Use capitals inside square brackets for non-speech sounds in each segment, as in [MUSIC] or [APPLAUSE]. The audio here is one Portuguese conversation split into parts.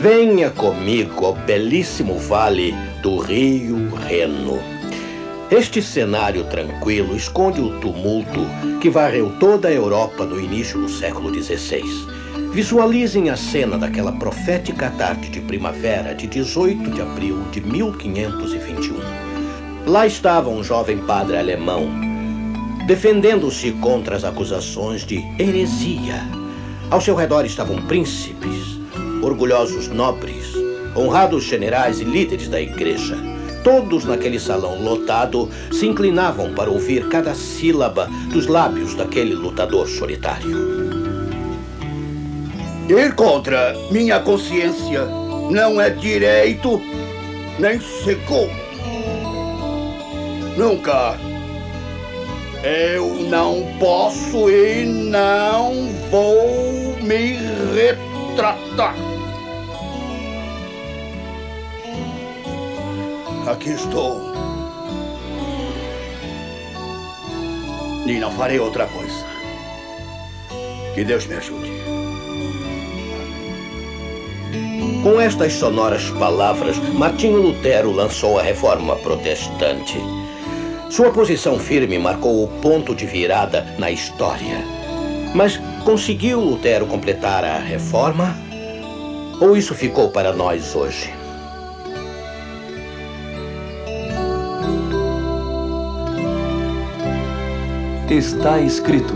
Venha comigo ao belíssimo vale do Rio Reno. Este cenário tranquilo esconde o tumulto que varreu toda a Europa no início do século XVI. Visualizem a cena daquela profética tarde de primavera de 18 de abril de 1521. Lá estava um jovem padre alemão, defendendo-se contra as acusações de heresia. Ao seu redor estavam príncipes, orgulhosos nobres, honrados generais e líderes da igreja. Todos naquele salão lotado se inclinavam para ouvir cada sílaba dos lábios daquele lutador solitário. Ir contra minha consciência não é direito nem seguro. Nunca. Eu não posso e não vou me retratar. Aqui estou. E não farei outra coisa. Que Deus me ajude. Com estas sonoras palavras, Martinho Lutero lançou a reforma protestante. Sua posição firme marcou o ponto de virada na história. Mas conseguiu Lutero completar a reforma? Ou isso ficou para nós hoje? Está escrito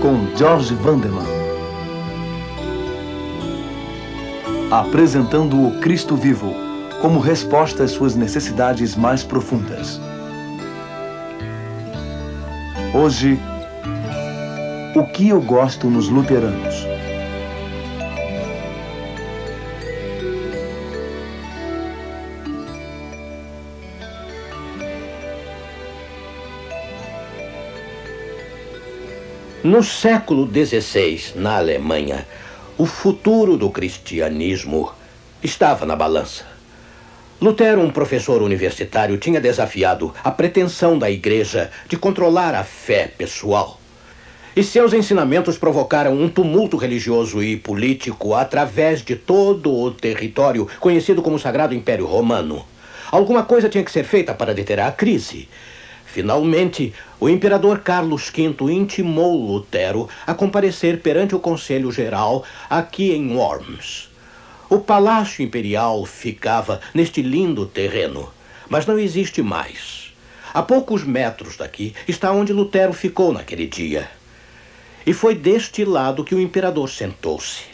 com George Vanderman. Apresentando o Cristo vivo como resposta às suas necessidades mais profundas. Hoje, o que eu gosto nos luteranos? No século XVI, na Alemanha, o futuro do cristianismo estava na balança. Lutero, um professor universitário, tinha desafiado a pretensão da igreja de controlar a fé pessoal. E seus ensinamentos provocaram um tumulto religioso e político através de todo o território conhecido como Sagrado Império Romano. Alguma coisa tinha que ser feita para deter a crise. Finalmente, o imperador Carlos V intimou Lutero a comparecer perante o Conselho Geral aqui em Worms. O palácio imperial ficava neste lindo terreno, mas não existe mais. A poucos metros daqui está onde Lutero ficou naquele dia. E foi deste lado que o imperador sentou-se.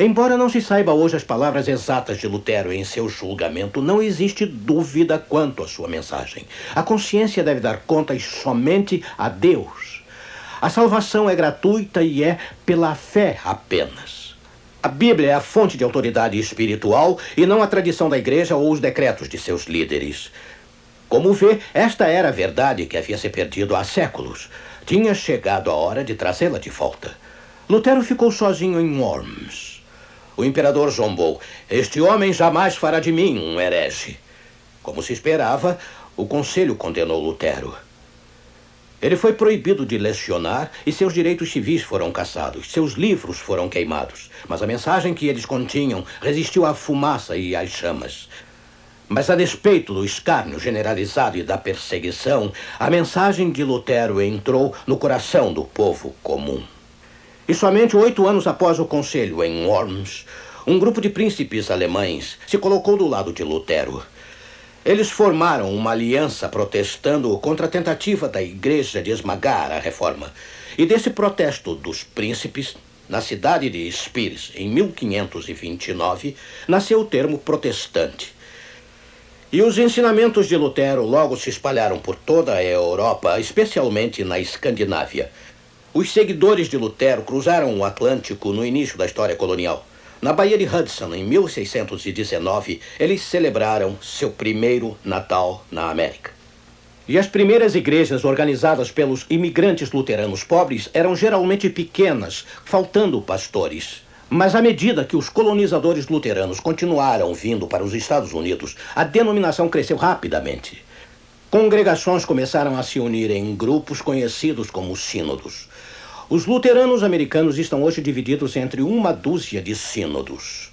Embora não se saiba hoje as palavras exatas de Lutero em seu julgamento, não existe dúvida quanto à sua mensagem. A consciência deve dar contas somente a Deus. A salvação é gratuita e é pela fé apenas. A Bíblia é a fonte de autoridade espiritual e não a tradição da igreja ou os decretos de seus líderes. Como vê, esta era a verdade que havia se perdido há séculos. Tinha chegado a hora de trazê-la de volta. Lutero ficou sozinho em Worms. O imperador zombou. Este homem jamais fará de mim um herege. Como se esperava, o conselho condenou Lutero. Ele foi proibido de lecionar e seus direitos civis foram cassados. Seus livros foram queimados. Mas a mensagem que eles continham resistiu à fumaça e às chamas. Mas a despeito do escárnio generalizado e da perseguição, a mensagem de Lutero entrou no coração do povo comum. E somente oito anos após o conselho em Worms, um grupo de príncipes alemães se colocou do lado de Lutero. Eles formaram uma aliança protestando contra a tentativa da igreja de esmagar a reforma. E desse protesto dos príncipes, na cidade de Spires, em 1529, nasceu o termo protestante. E os ensinamentos de Lutero logo se espalharam por toda a Europa, especialmente na Escandinávia. Os seguidores de Lutero cruzaram o Atlântico no início da história colonial. Na Baía de Hudson, em 1619, eles celebraram seu primeiro Natal na América. E as primeiras igrejas organizadas pelos imigrantes luteranos pobres eram geralmente pequenas, faltando pastores. Mas à medida que os colonizadores luteranos continuaram vindo para os Estados Unidos, a denominação cresceu rapidamente. Congregações começaram a se unir em grupos conhecidos como sínodos. Os luteranos americanos estão hoje divididos entre uma dúzia de sínodos.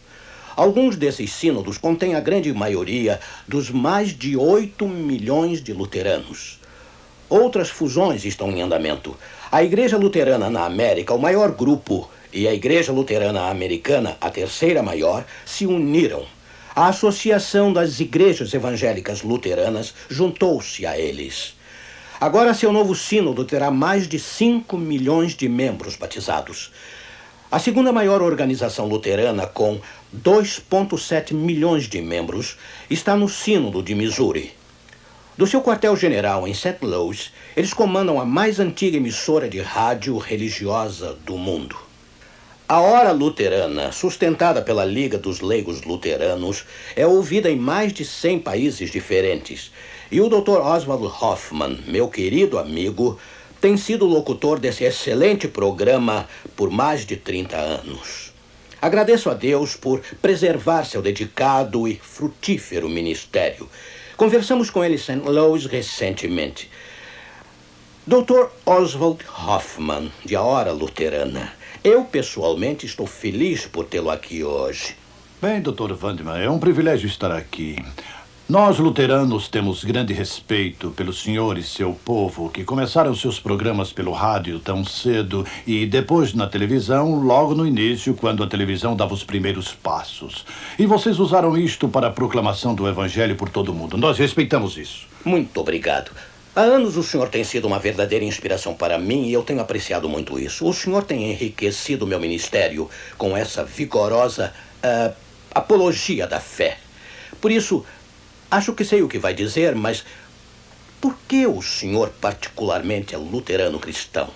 Alguns desses sínodos contêm a grande maioria dos mais de 8 milhões de luteranos. Outras fusões estão em andamento. A Igreja Luterana na América, o maior grupo, e a Igreja Luterana Americana, a terceira maior, se uniram. A Associação das Igrejas Evangélicas Luteranas juntou-se a eles. Agora, seu novo sínodo terá mais de 5 milhões de membros batizados. A segunda maior organização luterana, com 2,7 milhões de membros, está no Sínodo de Missouri. Do seu quartel-general em St. Louis, eles comandam a mais antiga emissora de rádio religiosa do mundo. A Hora Luterana, sustentada pela Liga dos Leigos Luteranos, é ouvida em mais de 100 países diferentes. E o Dr. Oswald Hoffman, meu querido amigo, tem sido locutor desse excelente programa por mais de 30 anos. Agradeço a Deus por preservar seu dedicado e frutífero ministério. Conversamos com ele em St. Louis recentemente. Dr. Oswald Hoffman, de A Hora Luterana. Eu, pessoalmente, estou feliz por tê-lo aqui hoje. Bem, Dr. Vandeman, é um privilégio estar aqui. Nós, luteranos, temos grande respeito pelo senhor e seu povo, que começaram seus programas pelo rádio tão cedo e depois na televisão, logo no início, quando a televisão dava os primeiros passos. E vocês usaram isto para a proclamação do evangelho por todo o mundo. Nós respeitamos isso. Muito obrigado. Há anos o senhor tem sido uma verdadeira inspiração para mim e eu tenho apreciado muito isso. O senhor tem enriquecido meu ministério com essa vigorosa uh, apologia da fé. Por isso, Acho que sei o que vai dizer, mas por que o senhor particularmente é luterano cristão?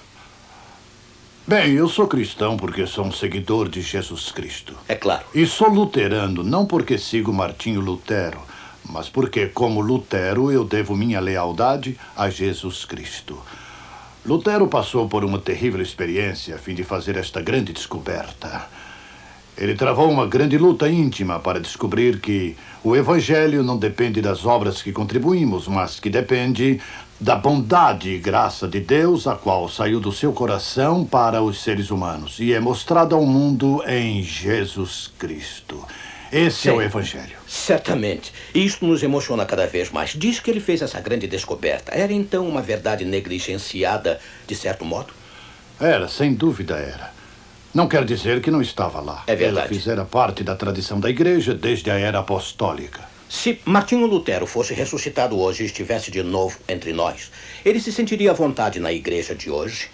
Bem, eu sou cristão porque sou um seguidor de Jesus Cristo. É claro. E sou luterano não porque sigo Martinho Lutero, mas porque, como Lutero, eu devo minha lealdade a Jesus Cristo. Lutero passou por uma terrível experiência a fim de fazer esta grande descoberta. Ele travou uma grande luta íntima para descobrir que o Evangelho não depende das obras que contribuímos, mas que depende da bondade e graça de Deus, a qual saiu do seu coração para os seres humanos e é mostrada ao mundo em Jesus Cristo. Esse Sim, é o Evangelho. Certamente. E isto nos emociona cada vez mais. Diz que ele fez essa grande descoberta. Era então uma verdade negligenciada, de certo modo? Era, sem dúvida era. Não quer dizer que não estava lá. É verdade. Ela fizera parte da tradição da igreja desde a era apostólica. Se Martinho Lutero fosse ressuscitado hoje e estivesse de novo entre nós, ele se sentiria à vontade na igreja de hoje?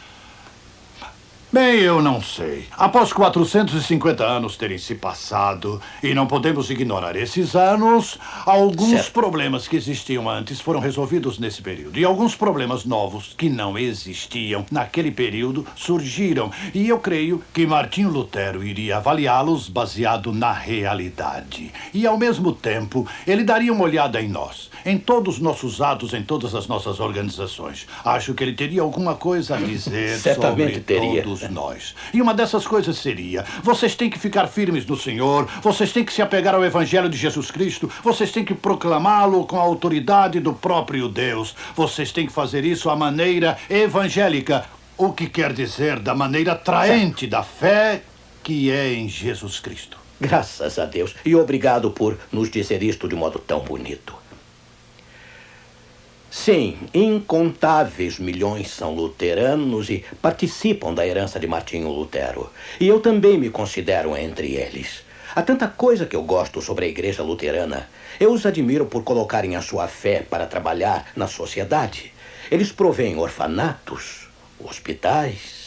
Bem, eu não sei. Após 450 anos terem se passado, e não podemos ignorar esses anos, alguns certo. problemas que existiam antes foram resolvidos nesse período. E alguns problemas novos que não existiam naquele período surgiram. E eu creio que Martinho Lutero iria avaliá-los baseado na realidade. E, ao mesmo tempo, ele daria uma olhada em nós, em todos os nossos atos, em todas as nossas organizações. Acho que ele teria alguma coisa a dizer [LAUGHS] Certamente sobre teria. todos nós. E uma dessas coisas seria: vocês têm que ficar firmes no Senhor, vocês têm que se apegar ao Evangelho de Jesus Cristo, vocês têm que proclamá-lo com a autoridade do próprio Deus. Vocês têm que fazer isso à maneira evangélica, o que quer dizer da maneira atraente da fé que é em Jesus Cristo. Graças a Deus. E obrigado por nos dizer isto de modo tão bonito. Sim, incontáveis milhões são luteranos e participam da herança de Martinho Lutero. E eu também me considero entre eles. Há tanta coisa que eu gosto sobre a igreja luterana. Eu os admiro por colocarem a sua fé para trabalhar na sociedade. Eles provêm orfanatos, hospitais,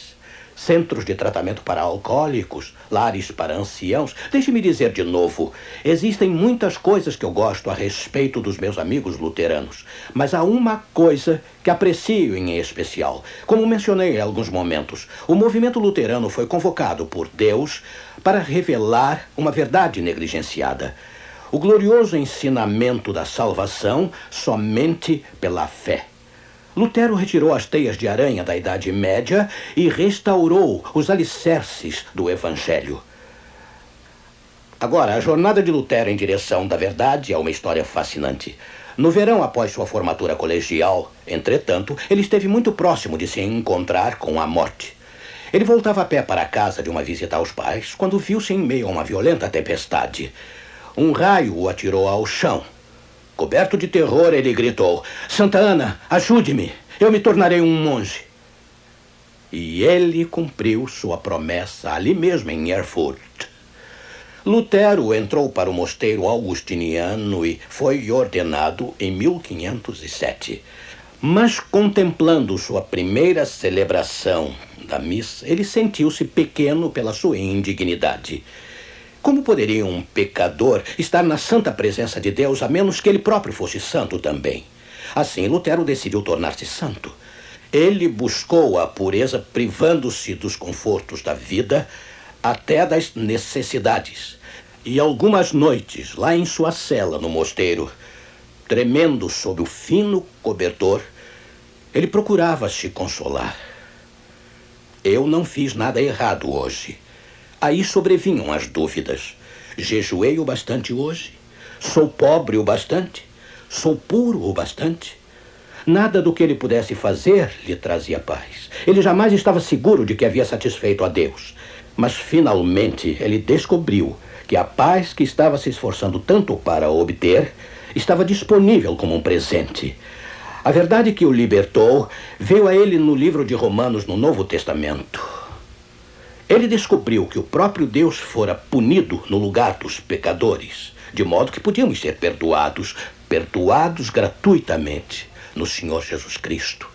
centros de tratamento para alcoólicos, lares para anciãos. Deixe-me dizer de novo: existem muitas coisas que eu gosto a respeito dos meus amigos luteranos, mas há uma coisa que aprecio em especial. Como mencionei em alguns momentos, o movimento luterano foi convocado por Deus para revelar uma verdade negligenciada. O glorioso ensinamento da salvação somente pela fé. Lutero retirou as teias de aranha da Idade Média e restaurou os alicerces do Evangelho. Agora, a jornada de Lutero em direção da verdade é uma história fascinante. No verão após sua formatura colegial, entretanto, ele esteve muito próximo de se encontrar com a morte. Ele voltava a pé para casa de uma visita aos pais quando viu-se em meio a uma violenta tempestade. Um raio o atirou ao chão. Coberto de terror, ele gritou: Santa Ana, ajude-me, eu me tornarei um monge. E ele cumpriu sua promessa ali mesmo em Erfurt. Lutero entrou para o mosteiro augustiniano e foi ordenado em 1507. Mas contemplando sua primeira celebração da missa, ele sentiu-se pequeno pela sua indignidade. Como poderia um pecador estar na santa presença de Deus a menos que ele próprio fosse santo também? Assim, Lutero decidiu tornar-se santo. Ele buscou a pureza privando-se dos confortos da vida até das necessidades. E algumas noites, lá em sua cela no mosteiro, tremendo sob o fino cobertor, ele procurava se consolar. Eu não fiz nada errado hoje. Aí sobrevinham as dúvidas. Jejuei o bastante hoje? Sou pobre o bastante? Sou puro o bastante? Nada do que ele pudesse fazer lhe trazia paz. Ele jamais estava seguro de que havia satisfeito a Deus. Mas finalmente ele descobriu que a paz que estava se esforçando tanto para obter estava disponível como um presente. A verdade que o libertou veio a ele no livro de Romanos no Novo Testamento. Ele descobriu que o próprio Deus fora punido no lugar dos pecadores, de modo que podíamos ser perdoados, perdoados gratuitamente no Senhor Jesus Cristo.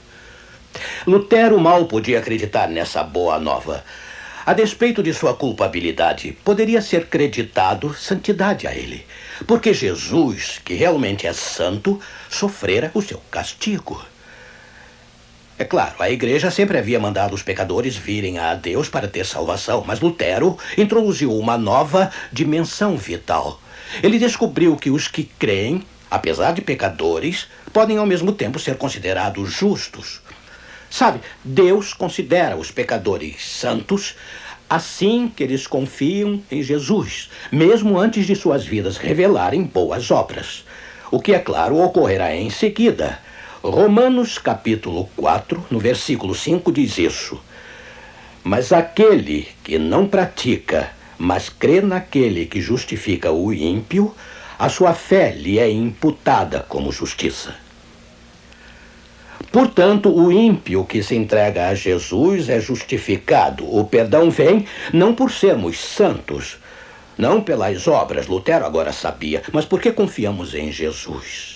Lutero mal podia acreditar nessa boa nova. A despeito de sua culpabilidade, poderia ser creditado santidade a ele, porque Jesus, que realmente é santo, sofrera o seu castigo. É claro, a igreja sempre havia mandado os pecadores virem a Deus para ter salvação, mas Lutero introduziu uma nova dimensão vital. Ele descobriu que os que creem, apesar de pecadores, podem ao mesmo tempo ser considerados justos. Sabe, Deus considera os pecadores santos assim que eles confiam em Jesus, mesmo antes de suas vidas revelarem boas obras. O que, é claro, ocorrerá em seguida. Romanos capítulo 4, no versículo 5, diz isso. Mas aquele que não pratica, mas crê naquele que justifica o ímpio, a sua fé lhe é imputada como justiça. Portanto, o ímpio que se entrega a Jesus é justificado. O perdão vem não por sermos santos, não pelas obras, Lutero agora sabia, mas porque confiamos em Jesus.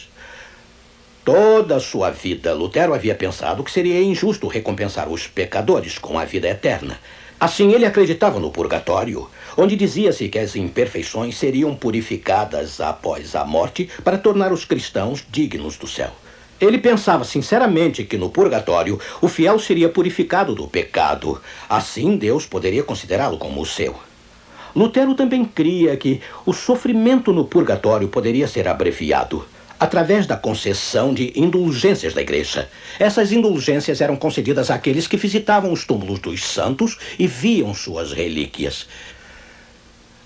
Toda a sua vida, Lutero havia pensado que seria injusto recompensar os pecadores com a vida eterna. Assim, ele acreditava no purgatório, onde dizia-se que as imperfeições seriam purificadas após a morte para tornar os cristãos dignos do céu. Ele pensava sinceramente que no purgatório o fiel seria purificado do pecado. Assim Deus poderia considerá-lo como seu. Lutero também cria que o sofrimento no purgatório poderia ser abreviado através da concessão de indulgências da igreja. Essas indulgências eram concedidas àqueles que visitavam os túmulos dos santos e viam suas relíquias.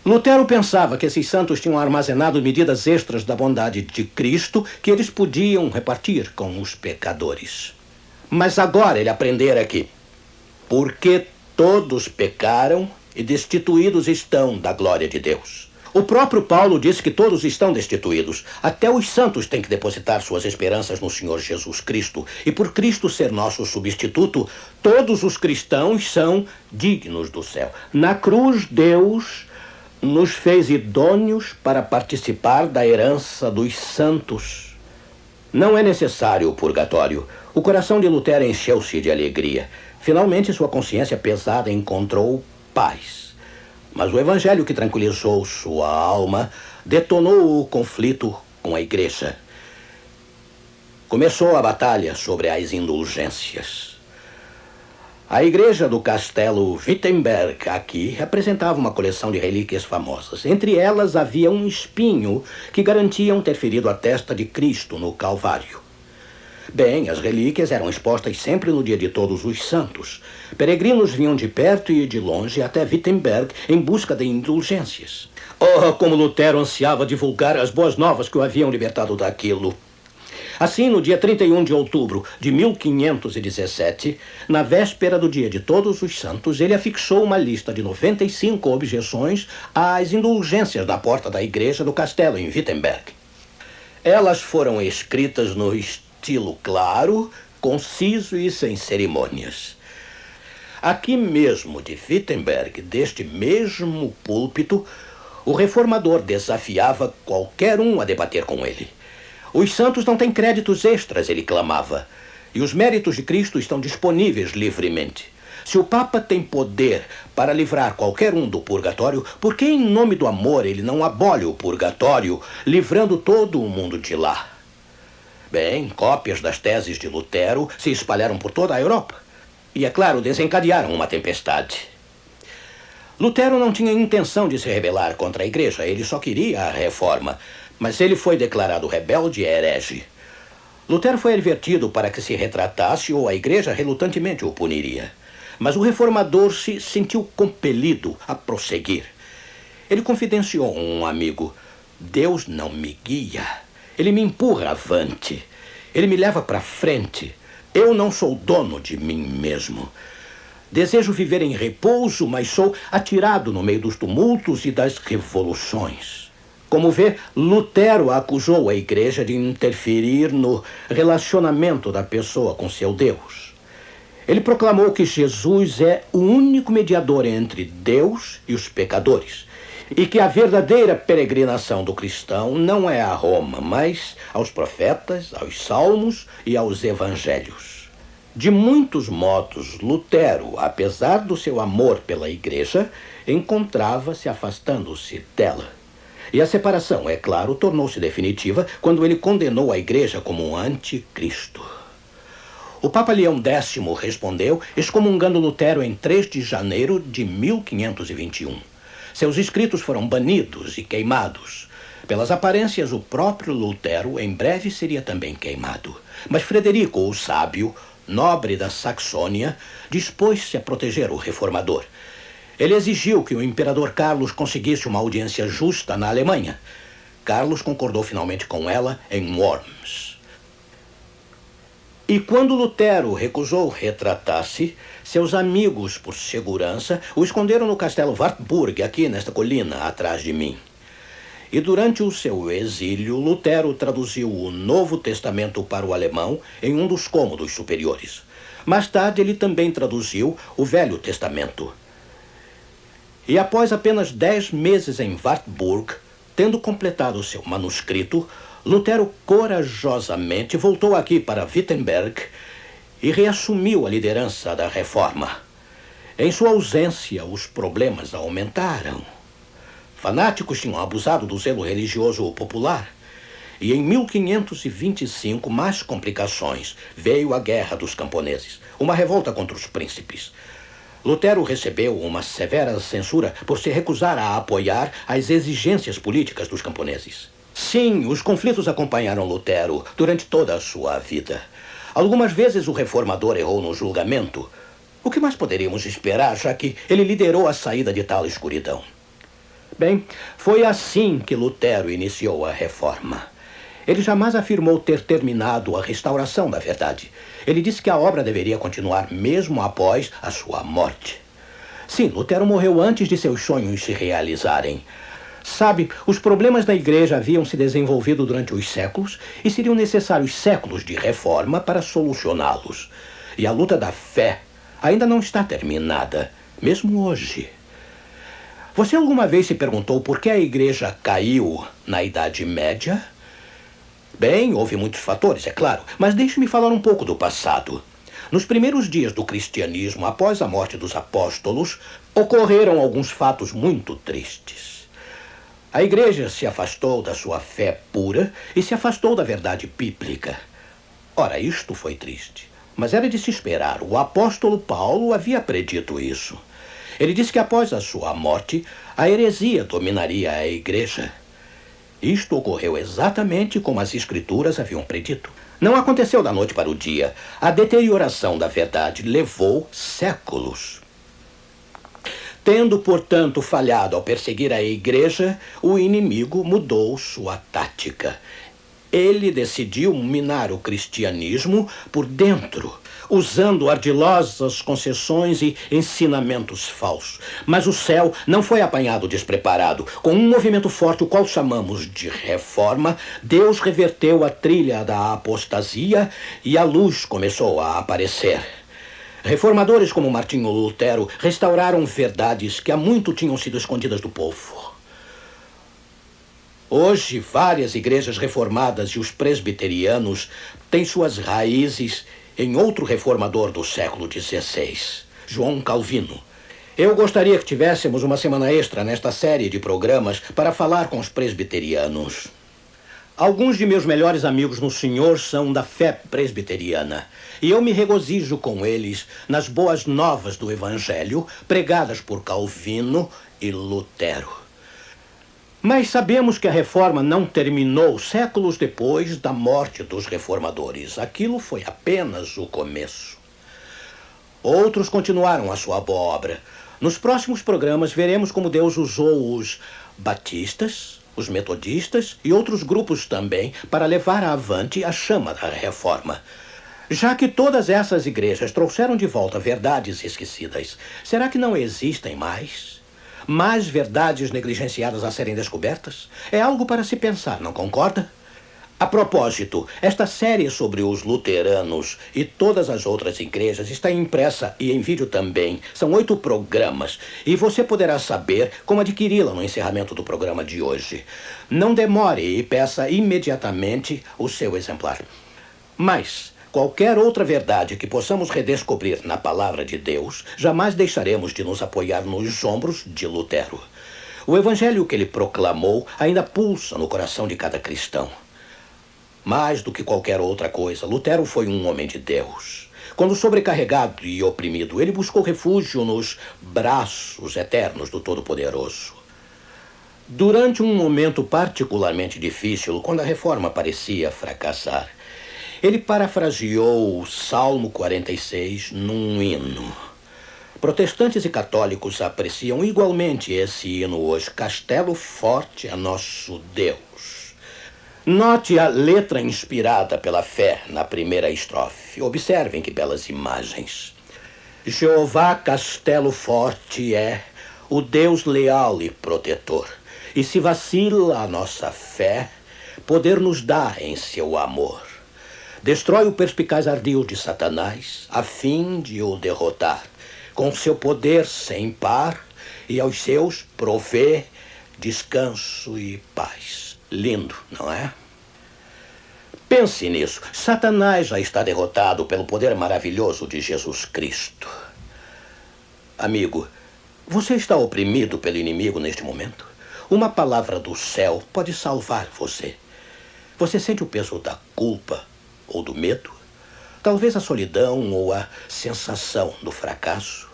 Lutero pensava que esses santos tinham armazenado medidas extras da bondade de Cristo que eles podiam repartir com os pecadores. Mas agora ele aprendera que, porque todos pecaram e destituídos estão da glória de Deus. O próprio Paulo disse que todos estão destituídos. Até os santos têm que depositar suas esperanças no Senhor Jesus Cristo. E por Cristo ser nosso substituto, todos os cristãos são dignos do céu. Na cruz, Deus nos fez idôneos para participar da herança dos santos. Não é necessário o purgatório. O coração de Lutero encheu-se de alegria. Finalmente, sua consciência pesada encontrou paz. Mas o evangelho que tranquilizou sua alma detonou o conflito com a igreja. Começou a batalha sobre as indulgências. A igreja do castelo Wittenberg aqui apresentava uma coleção de relíquias famosas. Entre elas havia um espinho que garantiam ter ferido a testa de Cristo no Calvário. Bem, as relíquias eram expostas sempre no dia de todos os santos. Peregrinos vinham de perto e de longe até Wittenberg em busca de indulgências. Oh, como Lutero ansiava divulgar as boas novas que o haviam libertado daquilo. Assim, no dia 31 de outubro de 1517, na véspera do dia de Todos os Santos, ele afixou uma lista de 95 objeções às indulgências da porta da igreja do castelo em Wittenberg. Elas foram escritas no estilo claro, conciso e sem cerimônias. Aqui mesmo de Wittenberg, deste mesmo púlpito, o reformador desafiava qualquer um a debater com ele. Os santos não têm créditos extras, ele clamava, e os méritos de Cristo estão disponíveis livremente. Se o Papa tem poder para livrar qualquer um do purgatório, por que, em nome do amor, ele não abole o purgatório, livrando todo o mundo de lá? Bem, cópias das teses de Lutero se espalharam por toda a Europa. E, é claro, desencadearam uma tempestade. Lutero não tinha intenção de se rebelar contra a igreja, ele só queria a reforma. Mas ele foi declarado rebelde e herege. Lutero foi advertido para que se retratasse ou a igreja relutantemente o puniria. Mas o reformador se sentiu compelido a prosseguir. Ele confidenciou a um amigo: Deus não me guia. Ele me empurra avante. Ele me leva para frente. Eu não sou dono de mim mesmo. Desejo viver em repouso, mas sou atirado no meio dos tumultos e das revoluções. Como vê, Lutero acusou a igreja de interferir no relacionamento da pessoa com seu Deus. Ele proclamou que Jesus é o único mediador entre Deus e os pecadores. E que a verdadeira peregrinação do cristão não é a Roma, mas aos profetas, aos salmos e aos evangelhos. De muitos modos, Lutero, apesar do seu amor pela igreja, encontrava-se afastando-se dela. E a separação, é claro, tornou-se definitiva quando ele condenou a igreja como um anticristo. O Papa Leão X respondeu, excomungando Lutero em 3 de janeiro de 1521. Seus escritos foram banidos e queimados. Pelas aparências, o próprio Lutero em breve seria também queimado. Mas Frederico, o sábio, nobre da Saxônia, dispôs-se a proteger o reformador. Ele exigiu que o imperador Carlos conseguisse uma audiência justa na Alemanha. Carlos concordou finalmente com ela em Worms. E quando Lutero recusou retratar-se, seus amigos, por segurança, o esconderam no castelo Wartburg, aqui nesta colina, atrás de mim. E durante o seu exílio, Lutero traduziu o Novo Testamento para o alemão em um dos cômodos superiores. Mais tarde, ele também traduziu o Velho Testamento. E após apenas dez meses em Wartburg, tendo completado seu manuscrito, Lutero corajosamente voltou aqui para Wittenberg e reassumiu a liderança da reforma. Em sua ausência, os problemas aumentaram. Fanáticos tinham abusado do zelo religioso popular. E em 1525, mais complicações. Veio a Guerra dos Camponeses, uma revolta contra os príncipes. Lutero recebeu uma severa censura por se recusar a apoiar as exigências políticas dos camponeses. Sim, os conflitos acompanharam Lutero durante toda a sua vida. Algumas vezes o reformador errou no julgamento. O que mais poderíamos esperar, já que ele liderou a saída de tal escuridão? Bem, foi assim que Lutero iniciou a reforma. Ele jamais afirmou ter terminado a restauração da verdade. Ele disse que a obra deveria continuar mesmo após a sua morte. Sim, Lutero morreu antes de seus sonhos se realizarem. Sabe, os problemas da igreja haviam se desenvolvido durante os séculos e seriam necessários séculos de reforma para solucioná-los. E a luta da fé ainda não está terminada, mesmo hoje. Você alguma vez se perguntou por que a igreja caiu na Idade Média? Bem, houve muitos fatores, é claro, mas deixe-me falar um pouco do passado. Nos primeiros dias do cristianismo, após a morte dos apóstolos, ocorreram alguns fatos muito tristes. A igreja se afastou da sua fé pura e se afastou da verdade bíblica. Ora, isto foi triste. Mas era de se esperar. O apóstolo Paulo havia predito isso. Ele disse que após a sua morte, a heresia dominaria a igreja. Isto ocorreu exatamente como as escrituras haviam predito. Não aconteceu da noite para o dia. A deterioração da verdade levou séculos. Tendo, portanto, falhado ao perseguir a igreja, o inimigo mudou sua tática. Ele decidiu minar o cristianismo por dentro, usando ardilosas concessões e ensinamentos falsos. Mas o céu não foi apanhado despreparado. Com um movimento forte, o qual chamamos de reforma, Deus reverteu a trilha da apostasia e a luz começou a aparecer. Reformadores como Martinho Lutero restauraram verdades que há muito tinham sido escondidas do povo. Hoje, várias igrejas reformadas e os presbiterianos têm suas raízes em outro reformador do século XVI, João Calvino. Eu gostaria que tivéssemos uma semana extra nesta série de programas para falar com os presbiterianos. Alguns de meus melhores amigos no Senhor são da fé presbiteriana, e eu me regozijo com eles nas boas novas do Evangelho pregadas por Calvino e Lutero. Mas sabemos que a reforma não terminou séculos depois da morte dos reformadores. Aquilo foi apenas o começo. Outros continuaram a sua obra. Nos próximos programas veremos como Deus usou os batistas, os metodistas e outros grupos também para levar avante a chama da reforma. Já que todas essas igrejas trouxeram de volta verdades esquecidas, será que não existem mais? mais verdades negligenciadas a serem descobertas? É algo para se pensar, não concorda? A propósito, esta série sobre os luteranos e todas as outras igrejas está impressa e em vídeo também. São oito programas e você poderá saber como adquiri-la no encerramento do programa de hoje. Não demore e peça imediatamente o seu exemplar. Mas, Qualquer outra verdade que possamos redescobrir na palavra de Deus, jamais deixaremos de nos apoiar nos ombros de Lutero. O evangelho que ele proclamou ainda pulsa no coração de cada cristão. Mais do que qualquer outra coisa, Lutero foi um homem de Deus. Quando sobrecarregado e oprimido, ele buscou refúgio nos braços eternos do Todo-Poderoso. Durante um momento particularmente difícil, quando a reforma parecia fracassar, ele parafraseou o Salmo 46 num hino. Protestantes e católicos apreciam igualmente esse hino hoje. Castelo Forte é nosso Deus. Note a letra inspirada pela fé na primeira estrofe. Observem que belas imagens. Jeová Castelo Forte é o Deus leal e protetor. E se vacila a nossa fé, poder nos dá em seu amor. Destrói o perspicaz ardil de Satanás, a fim de o derrotar, com seu poder sem par, e aos seus provê descanso e paz. Lindo, não é? Pense nisso. Satanás já está derrotado pelo poder maravilhoso de Jesus Cristo. Amigo, você está oprimido pelo inimigo neste momento? Uma palavra do céu pode salvar você. Você sente o peso da culpa, ou do medo, talvez a solidão ou a sensação do fracasso,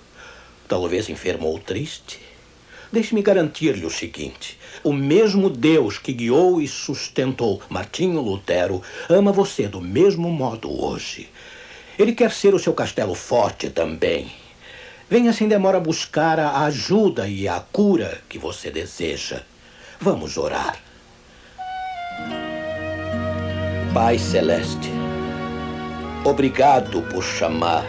talvez enfermo ou triste. Deixe-me garantir-lhe o seguinte: o mesmo Deus que guiou e sustentou Martinho Lutero ama você do mesmo modo hoje. Ele quer ser o seu castelo forte também. Venha sem demora buscar a ajuda e a cura que você deseja. Vamos orar. Pai Celeste, Obrigado por chamar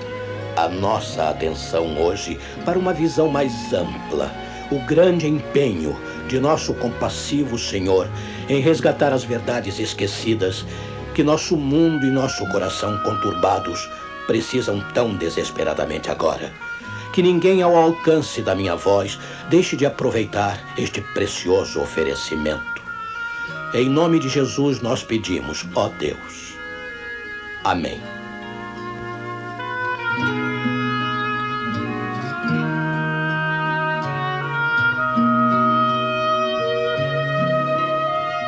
a nossa atenção hoje para uma visão mais ampla, o grande empenho de nosso compassivo Senhor em resgatar as verdades esquecidas que nosso mundo e nosso coração conturbados precisam tão desesperadamente agora. Que ninguém ao alcance da minha voz deixe de aproveitar este precioso oferecimento. Em nome de Jesus nós pedimos, ó Deus. Amém.